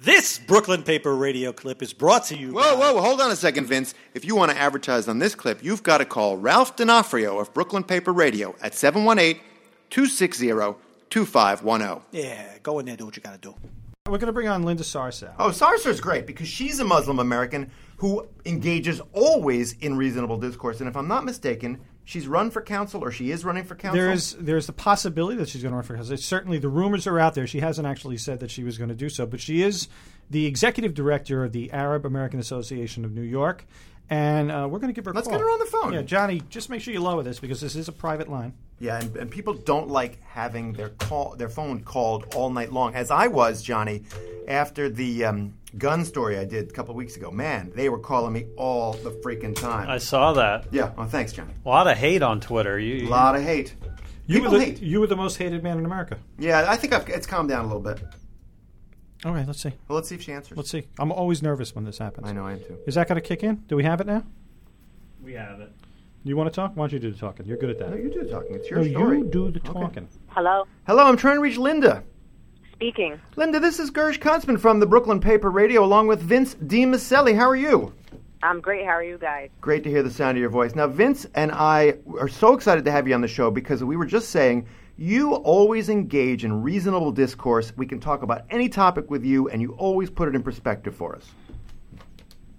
This Brooklyn Paper radio clip is brought to you. Whoa, by- whoa, hold on a second, Vince. If you want to advertise on this clip, you've got to call Ralph D'Onofrio of Brooklyn Paper Radio at 718 260 2510. Yeah, go in there, do what you gotta do. We're going to bring on Linda Sarsour. Oh, Sarsour's great because she's a Muslim American who engages always in reasonable discourse. And if I'm not mistaken, she's run for council or she is running for council. There's there's the possibility that she's going to run for council. Certainly, the rumors are out there. She hasn't actually said that she was going to do so, but she is the executive director of the Arab American Association of New York, and uh, we're going to give her. A Let's call. get her on the phone. Yeah, Johnny, just make sure you lower this because this is a private line. Yeah, and, and people don't like having their call their phone called all night long. As I was, Johnny, after the um, gun story I did a couple weeks ago. Man, they were calling me all the freaking time. I saw that. yeah. Oh, thanks, Johnny. A lot of hate on Twitter. You, A lot of hate. You People were the, hate. you were the most hated man in America. Yeah, I think I've, it's calmed down a little bit. Okay, let's see. Well, let's see if she answers. Let's see. I'm always nervous when this happens. I know I am too. Is that going to kick in? Do we have it now? we have it. You want to talk? Why don't you do the talking? You're good at that. No, you do the talking. It's your No, story. you do the talking. Hello, Hello, I'm trying to reach Linda. speaking. Linda, this is Gersh Kuntzman from the Brooklyn Paper Radio, along with Vince DiMiceli. How are you? I'm great. How are you guys? Great to hear the sound of your voice. Now, Vince and I are so excited to have you on the show because we were just saying you always engage in reasonable discourse. We can talk about any topic with you, and you always put it in perspective for us.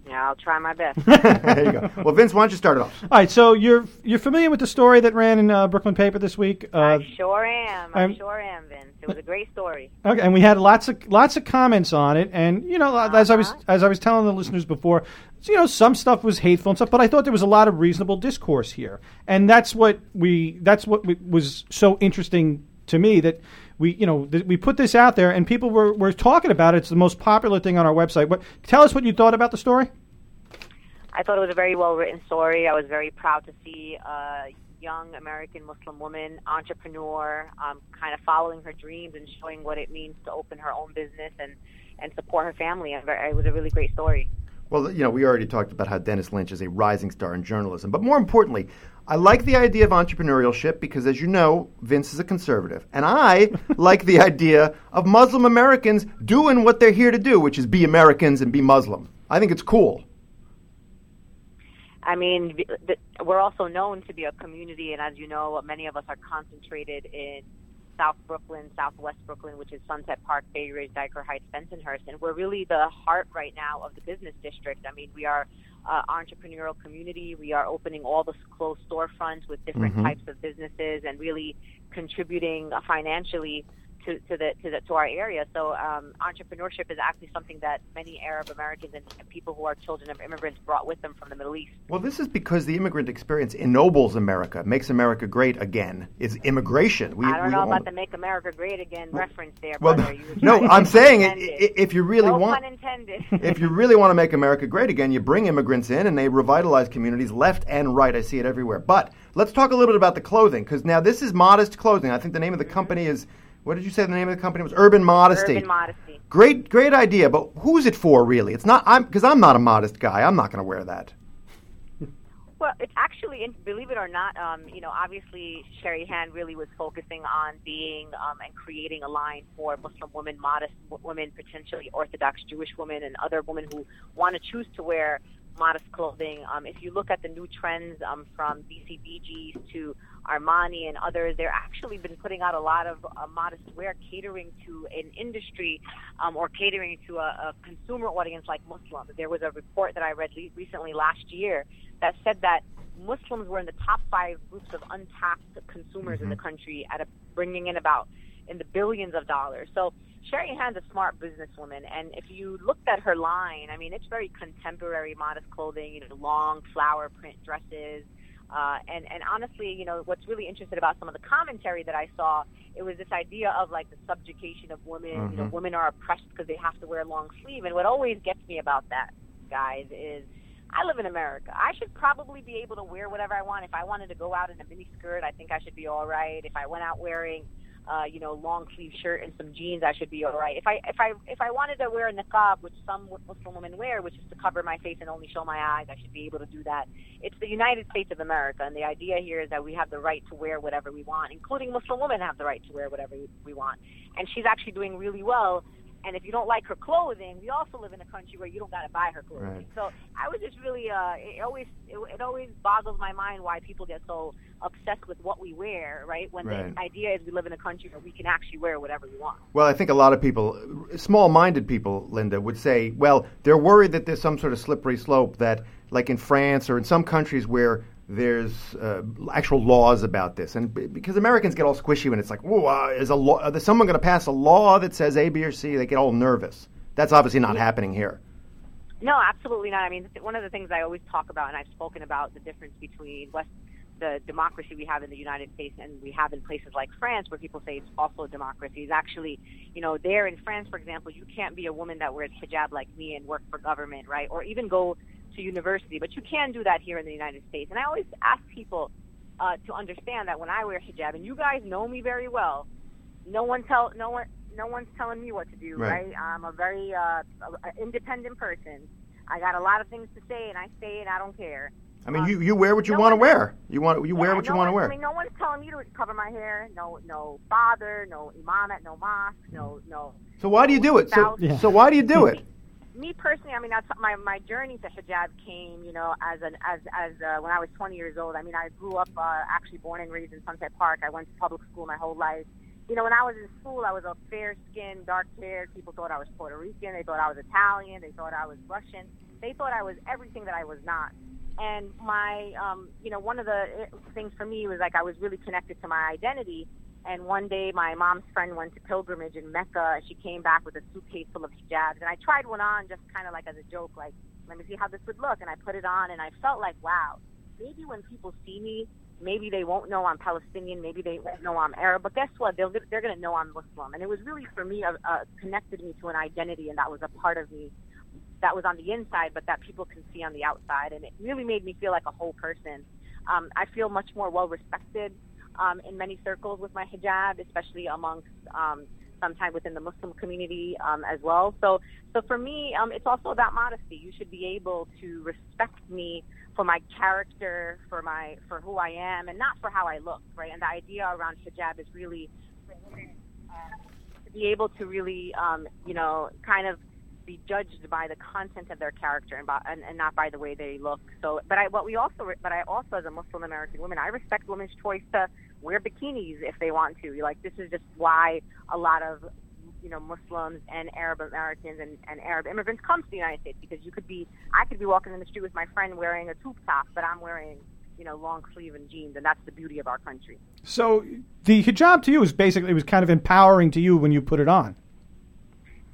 Yeah, I'll try my best. there you go. Well, Vince, why don't you start it off? All right, so you're you're familiar with the story that ran in uh, Brooklyn Paper this week? Uh, I sure am. I I'm- sure am, Vince. It was a great story. Okay, and we had lots of lots of comments on it, and you know, as I was Uh-huh. as I was telling the listeners before, you know, some stuff was hateful and stuff, but I thought there was a lot of reasonable discourse here, and that's what we that's what we, was so interesting to me that we you know that we put this out there and people were were talking about it. It's the most popular thing on our website. What tell us what you thought about the story? I thought it was a very well written story. I was very proud to see a young American Muslim woman, entrepreneur, um, kind of following her dreams and showing what it means to open her own business and, and support her family. It was a really great story. Well, you know, we already talked about how Dennis Lynch is a rising star in journalism. But more importantly, I like the idea of entrepreneurship because, as you know, Vince is a conservative. And I like the idea of Muslim Americans doing what they're here to do, which is be Americans and be Muslim. I think it's cool. I mean, we're also known to be a community, and as you know, many of us are concentrated in South Brooklyn, Southwest Brooklyn, which is Sunset Park, Bay Ridge, Dyker Heights, Bensonhurst, and we're really the heart right now of the business district. I mean, we are uh, entrepreneurial community. We are opening all the closed storefronts with different types of businesses, and really contributing uh, financially to, to the to the to our area. So um, entrepreneurship is actually something that many Arab Americans and, people who are children of immigrants brought with them from the Middle East. Well, this is because the immigrant experience ennobles America, makes America great again, is immigration. We, I don't we know about the "Make America Great Again" reference there, Well, brother. No, I'm saying it. if you really no want, if you really want to make America great again, you bring immigrants in and they revitalize communities left and right. I see it everywhere. But let's talk a little bit about the clothing because now this is modest clothing. I think the name of the company is. What did you say the name of the company was? Urban Modesty. Urban modesty. Great, great idea. But who's it for, really? It's not. I'm because I'm not a modest guy. I'm not going to wear that. Well, it's actually, and believe it or not, um, you know, obviously Sherry Hand really was focusing on being um, and creating a line for Muslim women, modest women, potentially Orthodox Jewish women, and other women who want to choose to wear modest clothing. Um, if you look at the new trends um, from BCBGs to Armani and others, they're actually been putting out a lot of uh, modest wear, catering to an industry um, or catering to a, a consumer audience like Muslims. There was a report that I read le- recently last year that said that Muslims were in the top five groups of untapped consumers in the country at a, bringing in about in the billions of dollars. So Sherry Hand's a smart businesswoman, and if you looked at her line, I mean, it's very contemporary, modest clothing, you know, long flower print dresses. Uh, and, and honestly, you know, what's really interesting about some of the commentary that I saw, it was this idea of like the subjugation of women. You know, women are oppressed because they have to wear long sleeve. And what always gets me about that, guys, is I live in America. I should probably be able to wear whatever I want. If I wanted to go out in a mini skirt, I think I should be all right. If I went out wearing, uh, you know, long sleeve shirt and some jeans, I should be all right. If I if I if I wanted to wear a niqab, which some Muslim women wear, which is to cover my face and only show my eyes, I should be able to do that. It's the United States of America, and the idea here is that we have the right to wear whatever we want, including Muslim women have the right to wear whatever we want. And she's actually doing really well And if you don't like her clothing, we also live in a country where you don't got to buy her clothing. Right. So I was just really, uh, it always, it, it always boggles my mind why people get so obsessed with what we wear, right? When Right. the idea is we live in a country where we can actually wear whatever we want. Well, I think a lot of people, small-minded people, Linda, would say, well, they're worried that there's some sort of slippery slope that, like in France or in some countries where there's uh, actual laws about this, and b- because Americans get all squishy when it's like, "Whoa, uh, is a law? Is someone going to pass a law that says A, B, or C?" They get all nervous. That's obviously not happening here. No, absolutely not. I mean, one of the things I always talk about, and I've spoken about the difference between West, the democracy we have in the United States and we have in places like France, where people say it's also a democracy, is actually, you know, there in France, for example, you can't be a woman that wears a hijab like me and work for government, right? Or even go to university, but you can do that here in the United States. And I always ask people uh, to understand that when I wear hijab, and you guys know me very well, no one tell no one no one's telling me what to do Right. right, i'm a very uh a- a independent person i got a lot of things to say and i say it i don't care I mean, Um, you, you wear what you no want to wear. You want you wear Yeah, what you want to wear. I mean, no one's telling me to cover my hair. No, no father, no imam at no mosque, no, no. so why do you do it? So. Yeah. so why do you do it? Me personally, I mean, that's my my journey to hijab came, you know, as an as as uh, when I was 20 years old. I mean, I grew up uh, actually born and raised in Sunset Park. I went to public school my whole life. You know, when I was in school, I was a fair-skinned, dark-haired. People thought I was Puerto Rican. They thought I was Italian. They thought I was Russian. They thought I was everything that I was not. And my, um, you know, one of the uh, things for me was like I was really connected to my identity. And one day, my mom's friend went to pilgrimage in Mecca, and she came back with a suitcase full of hijabs. And I tried one on just kind of like as a joke, like, let me see how this would look. And I put it on, and I felt like, wow, maybe when people see me, maybe they won't know I'm Palestinian, maybe they won't know I'm Arab, but guess what? They'll, they're going to know I'm Muslim. And it was really, for me, uh, uh, connected me to an identity, and that was a part of me that was on the inside, but that people can see on the outside. And it really made me feel like a whole person. Um, I feel much more well respected um, in many circles with my hijab, especially amongst um, sometimes within the Muslim community um, as well. So, so for me, um, it's also about modesty. You should be able to respect me for my character, for my for who I am, and not for how I look, right? And the idea around hijab is really for women uh, to be able to really, um, you know, kind of be judged by the content of their character and, by, and, and not by the way they look. So, but I what we also, but I also as a Muslim American woman, I respect women's choice to wear bikinis if they want to. Like this is just why a lot of you know Muslims and Arab Americans and, and Arab immigrants come to the United States because you could be I could be walking in the street with my friend wearing a tube top, but I'm wearing you know long sleeve and jeans, and that's the beauty of our country. So the hijab to you is basically it was kind of empowering to you when you put it on.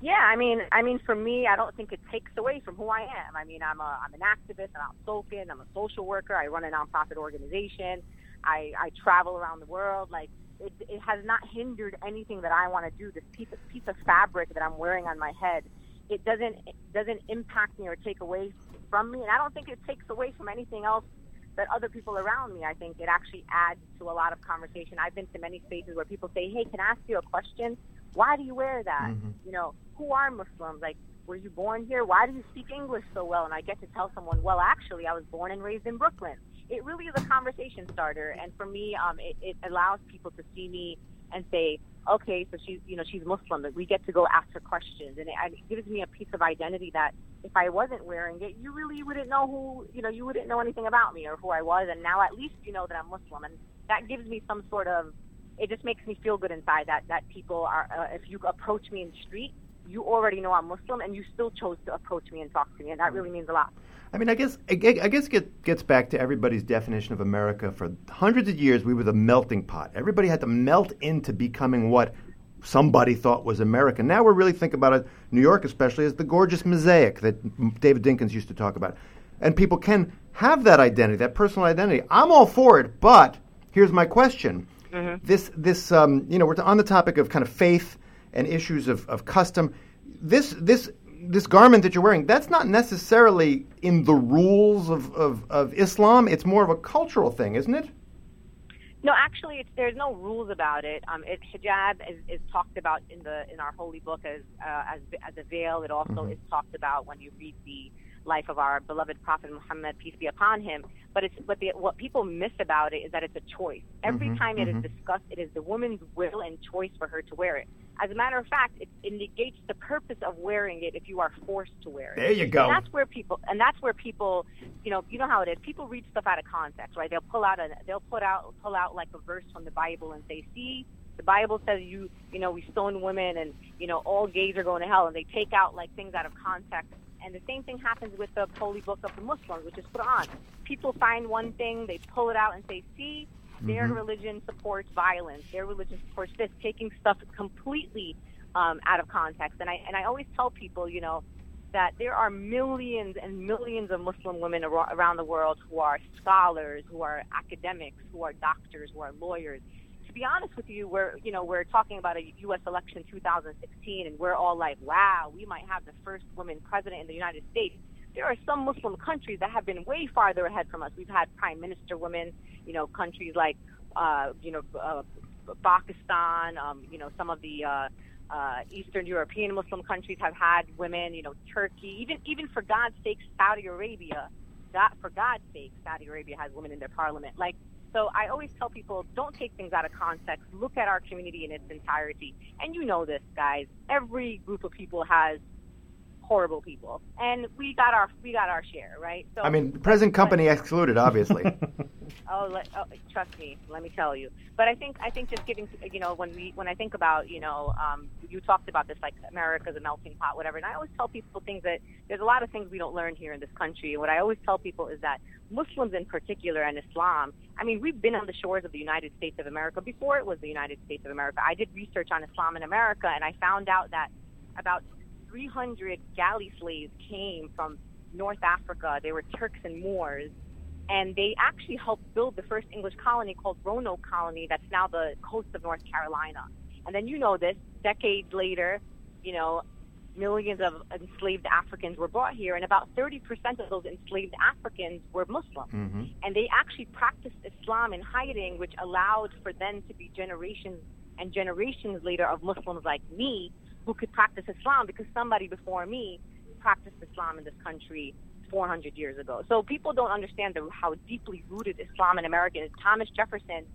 Yeah, I mean, I mean, for me, I don't think it takes away from who I am. I mean, I'm a, I'm an activist, I'm outspoken, I'm a social worker, I run a nonprofit organization, I, I travel around the world. Like, it, it has not hindered anything that I want to do. This piece of piece of fabric that I'm wearing on my head, it doesn't it doesn't impact me or take away from me, and I don't think it takes away from anything else that other people around me. I think it actually adds to a lot of conversation. I've been to many spaces where people say, "Hey, can I ask you a question? Why do you wear that? You know, who are Muslims? Like, were you born here? Why do you speak English so well?" And I get to tell someone, "Well, actually, I was born and raised in Brooklyn." It really is a conversation starter, and for me, um, it, it allows people to see me and say, "Okay, so she's, you know, she's Muslim." But we get to go ask her questions, and it, it gives me a piece of identity that if I wasn't wearing it, you really wouldn't know who, you know, you wouldn't know anything about me or who I was. And now at least you know that I'm Muslim, and that gives me some sort of, it just makes me feel good inside that that people are, uh, if you approach me in the street, you already know I'm Muslim, and you still chose to approach me and talk to me, and that really means a lot. I mean, I guess I guess it gets back to everybody's definition of America. For hundreds of years, we were the melting pot. Everybody had to melt into becoming what somebody thought was America. Now we're really thinking about it, New York especially, as the gorgeous mosaic that David Dinkins used to talk about. And people can have that identity, that personal identity. I'm all for it, but here's my question: This, this, um, you know, we're on the topic of kind of faith and issues of, of custom. This, this this garment that you're wearing, that's not necessarily in the rules of, of, of Islam. It's more of a cultural thing, isn't it? No, actually, it's, there's no rules about it. Um, it hijab is, is talked about in the in our holy book as uh, as as a veil. It also is talked about when you read the life of our beloved Prophet Muhammad, peace be upon him. But it's but the, what people miss about it is that it's a choice. Every mm-hmm, time it is mm-hmm. discussed, it is the woman's will and choice for her to wear it. As a matter of fact, it, it negates the purpose of wearing it if you are forced to wear it. There you go. And that's where people, and that's where people, you know, you know how it is. People read stuff out of context, right? They'll pull out a, they'll put out, pull out like a verse from the Bible and say, "See, the Bible says you, you know, we stone women, and you know, all gays are going to hell." And they take out like things out of context. And the same thing happens with the holy book of the Muslims, which is Quran. People find one thing, they pull it out and say, "See, their religion supports violence. Their religion supports this." Taking stuff completely um, out of context. And I and I always tell people, you know, that there are millions and millions of Muslim women ar- around the world who are scholars, who are academics, who are doctors, who are lawyers. Be honest with you, we're you know we're talking about a U.S. election 2016, and we're all like, wow, we might have the first woman president in the United States. There are some Muslim countries that have been way farther ahead from us. We've had prime minister women, you know, countries like uh, you know uh, Pakistan, um, you know, some of the uh, uh, Eastern European Muslim countries have had women, you know, Turkey, even even for God's sake, Saudi Arabia, God, for God's sake, Saudi Arabia has women in their parliament. Like, so I always tell people, don't take things out of context. Look at our community in its entirety. And you know this, guys. Every group of people has horrible people, and we got our we got our share, right? So I mean, present company excluded, obviously. Oh, let, oh, trust me. Let me tell you. But I think I think just giving you know when we when I think about you know um, you talked about this like America's a melting pot, whatever. And I always tell people things that there's a lot of things we don't learn here in this country. And what I always tell people is that Muslims in particular and Islam. I mean, we've been on the shores of the United States of America before it was the United States of America. I did research on Islam in America, and I found out that about 300 galley slaves came from North Africa. They were Turks and Moors and they actually helped build the first English colony called Roanoke Colony that's now the coast of North Carolina. And then you know this, decades later, you know, millions of enslaved Africans were brought here, and about 30% of those enslaved Africans were Muslim. Mm-hmm. And they actually practiced Islam in hiding, which allowed for them to be generations and generations later of Muslims like me who could practice Islam because somebody before me practiced Islam in this country 400 years ago. So people don't understand the, how deeply rooted Islam in America is. Thomas Jefferson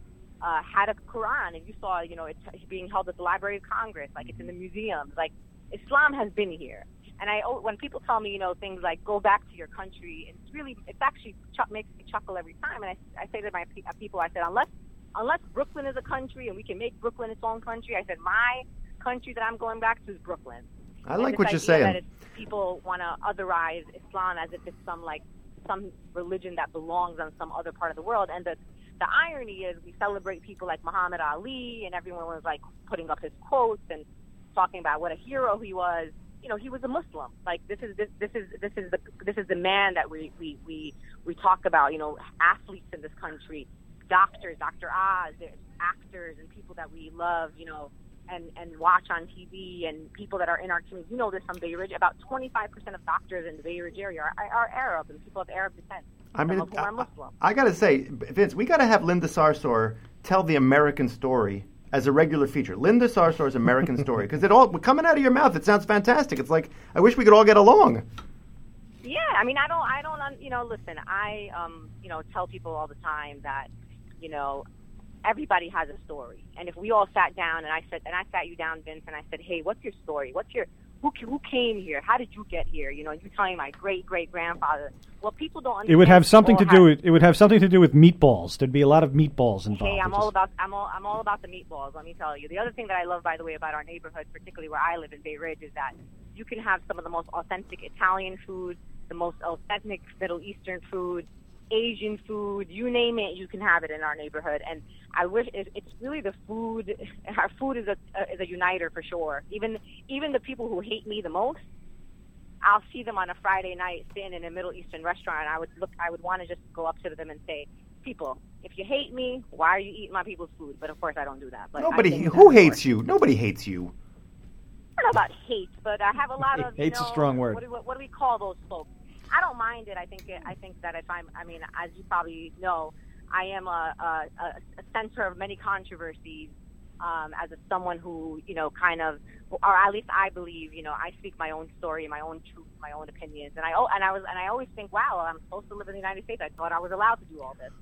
uh, had a Quran, and you saw, you know, it's being held at the Library of Congress, like it's in the museums. Like Islam has been here. And I, when people tell me, you know, things like "go back to your country," it's really, it's actually ch- makes me chuckle every time. And I, I say to my uh, people, I said, unless, unless Brooklyn is a country and we can make Brooklyn its own country, I said, my country that I'm going back to is Brooklyn. I like what you're saying. That it's, people want to otherize Islam as if it's some like some religion that belongs on some other part of the world. And the the irony is we celebrate people like Muhammad Ali, and everyone was like putting up his quotes and talking about what a hero he was. You know, he was a Muslim. Like this is this, this is this is the this is the man that we we we we talk about. You know, athletes in this country, doctors, Dr. Oz, there's actors and people that we love. You know, and, and watch on TV and people that are in our community. You know this from Bay Ridge. About 25% of doctors in the Bay Ridge area are, are Arab and people of Arab descent. I mean, some of whom I, are Muslim. I got to say, Vince, we got to have Linda Sarsour tell the American story as a regular feature. Linda Sarsour's American story, because it all coming out of your mouth, it sounds fantastic. It's like I wish we could all get along. Yeah, I mean, I don't, I don't, you know, listen, I, um, you know, tell people all the time that, you know, everybody has a story, and if we all sat down and I said, and I sat you down, Vince, and I said, hey, what's your story? What's your, who, who came here? How did you get here? You know, you're telling my great great grandfather. Well, people don't. Understand It would have something to do with it would have something to do with meatballs. There'd be a lot of meatballs involved. Hey, I'm all is- about I'm all I'm all about the meatballs. Let me tell you. The other thing that I love, by the way, about our neighborhood, particularly where I live in Bay Ridge, is that you can have some of the most authentic Italian food, the most authentic Middle Eastern food, Asian food, you name it, you can have it in our neighborhood. And I wish it, it's really the food. Our food is a is a uniter for sure. Even even the people who hate me the most. I'll see them on a Friday night sitting in a Middle Eastern restaurant. I would look. I would want to just go up to them and say, "People, if you hate me, why are you eating my people's food?" But of course, I don't do that. But Nobody who that's hates you. Nobody hates you. I don't know about hate, but I have a lot of. you Hate's a strong word. What do, what, what do we call those folks? I don't mind it. I think it, I think that if I'm, I mean, as you probably know, I am a, a, a center of many controversies. Um, as a, someone who, you know, kind of, or at least I believe, you know, I speak my own story, my own truth, my own opinions, and I, oh, and I was, and I always think, wow, I'm supposed to live in the United States. I thought I was allowed to do all this.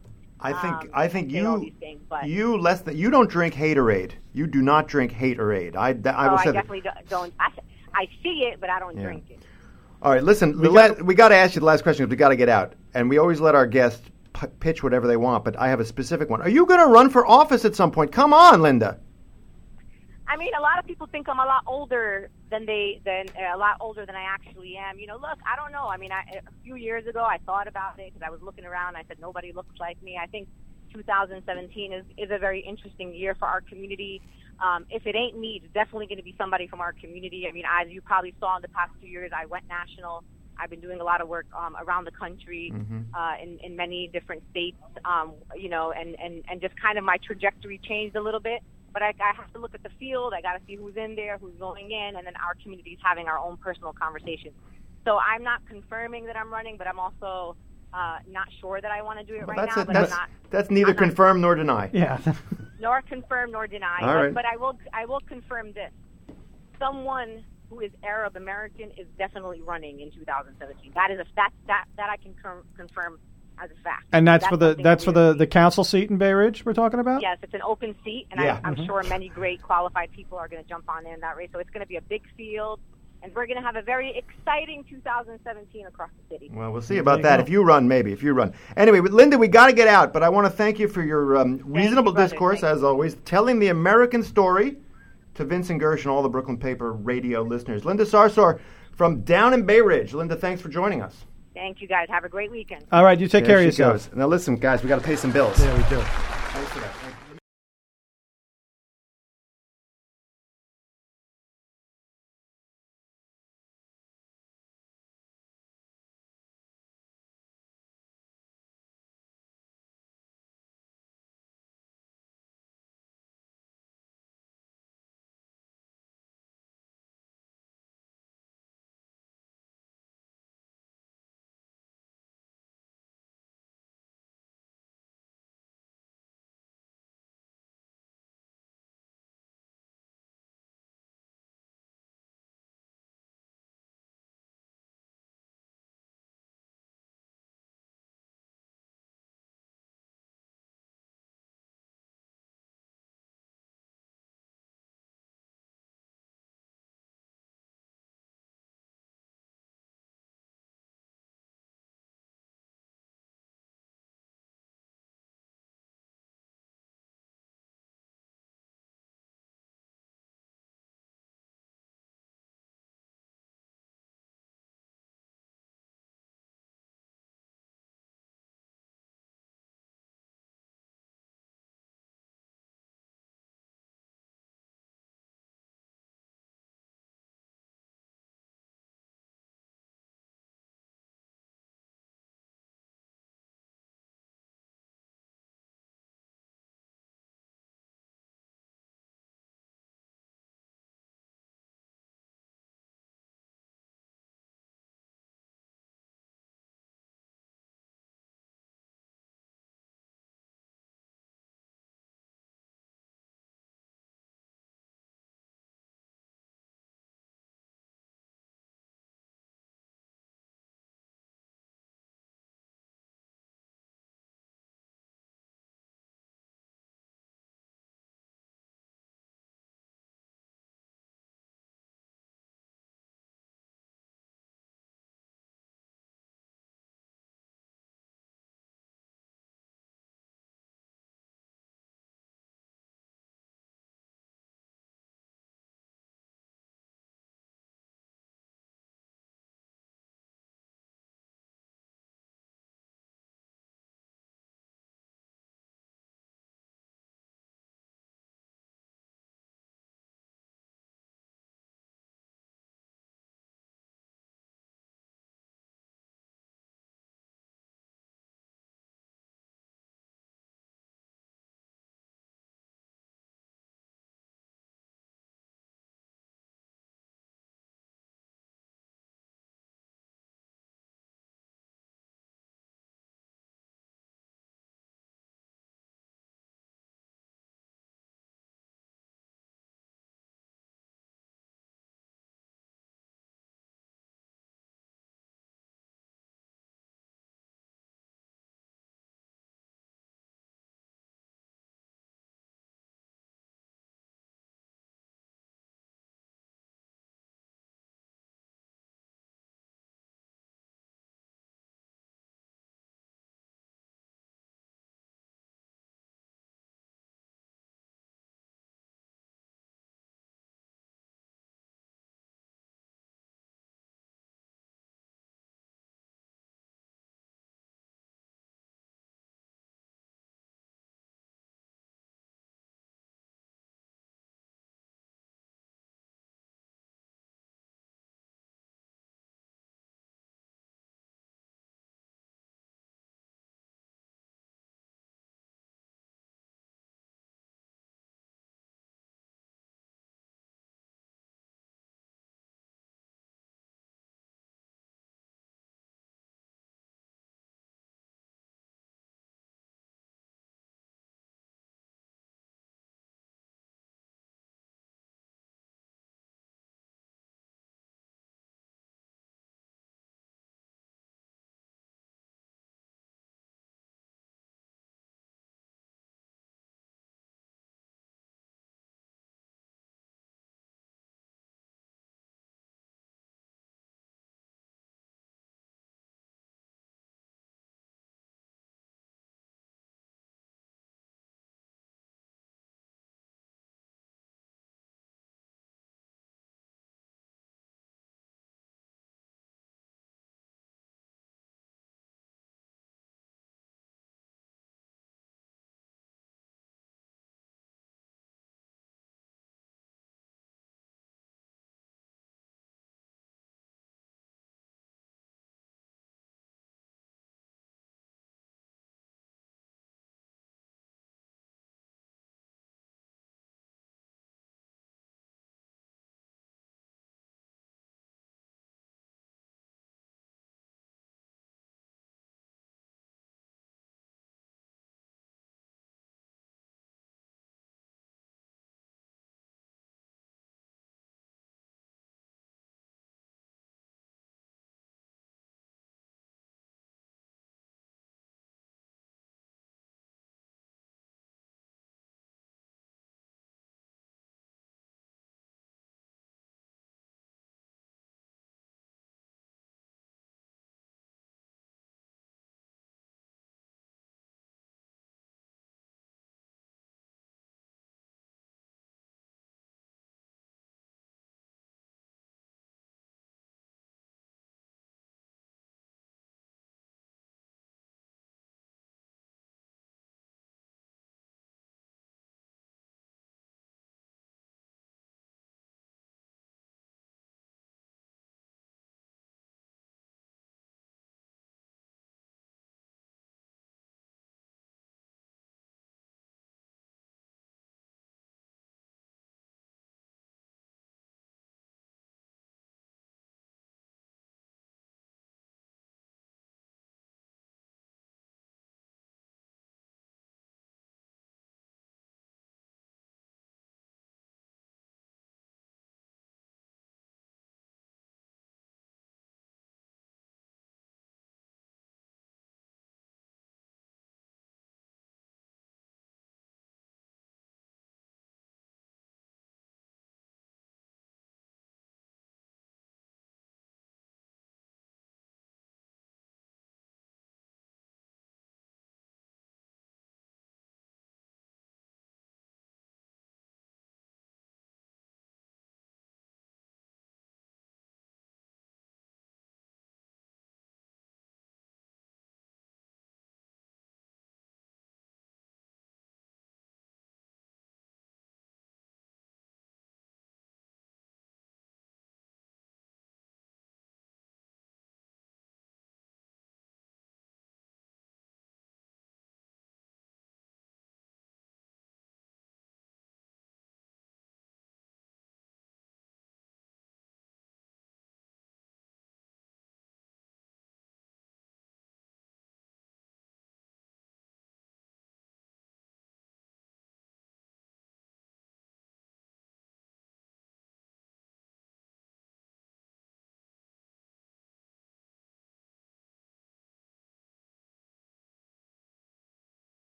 I think um, I think and say all you things, but you less than you don't drink haterade. You do not drink haterade. I that- I oh, will I say that. definitely don't. don't I, I see it, but I don't Yeah. drink it. All right, listen. We, got- we got to ask you the last question because we got to get out, and we always let our guests p- pitch whatever they want. But I have a specific one. Are you going to run for office at some point? Come on, Linda. I mean, a lot of people think I'm a lot older than they than uh, a lot older than I actually am. You know, look, I don't know. I mean, I, a few years ago, I thought about it because I was looking around. And I said nobody looks like me. I think 2017 is is a very interesting year for our community. Um, if it ain't me, it's definitely going to be somebody from our community. I mean, as you probably saw in the past two years, I went national. I've been doing a lot of work um, around the country uh, in, in many different states, um, you know, and, and, and just kind of my trajectory changed a little bit. But I, I have to look at the field. I got to see who's in there, who's going in, and then our community's having our own personal conversations. So I'm not confirming that I'm running, but I'm also uh, not sure that I want to do it Well, right that's now. a, but that's I'm not that's neither I'm not- confirm nor deny. Yeah. nor confirm nor deny. All but, right. but I will I will confirm this: someone who is Arab American is definitely running in 2017. That is a that that that I can con- confirm as a fact. and that's, for the that's for that we the, the council seat in Bay Ridge we're talking about. Yes, it's an open seat, and Yeah. I, I'm Mhm. sure many great qualified people are going to jump on in that race. So it's going to be a big field, and we're going to have a very exciting 2017 across the city. Well, we'll see about that. go. If you run, maybe. If you run. Anyway, Linda, we got to get out, but I want to thank you for your um, reasonable brother. discourse, Thank as always, telling the American story to Vincent Gersh and all the Brooklyn Paper radio listeners. Linda Sarsour from down in Bay Ridge. Linda, thanks for joining us. Thank you guys. Have a great weekend. All right, you take There care of she yourself. goes. Now, listen, guys, we got to pay some bills. Yeah, we do.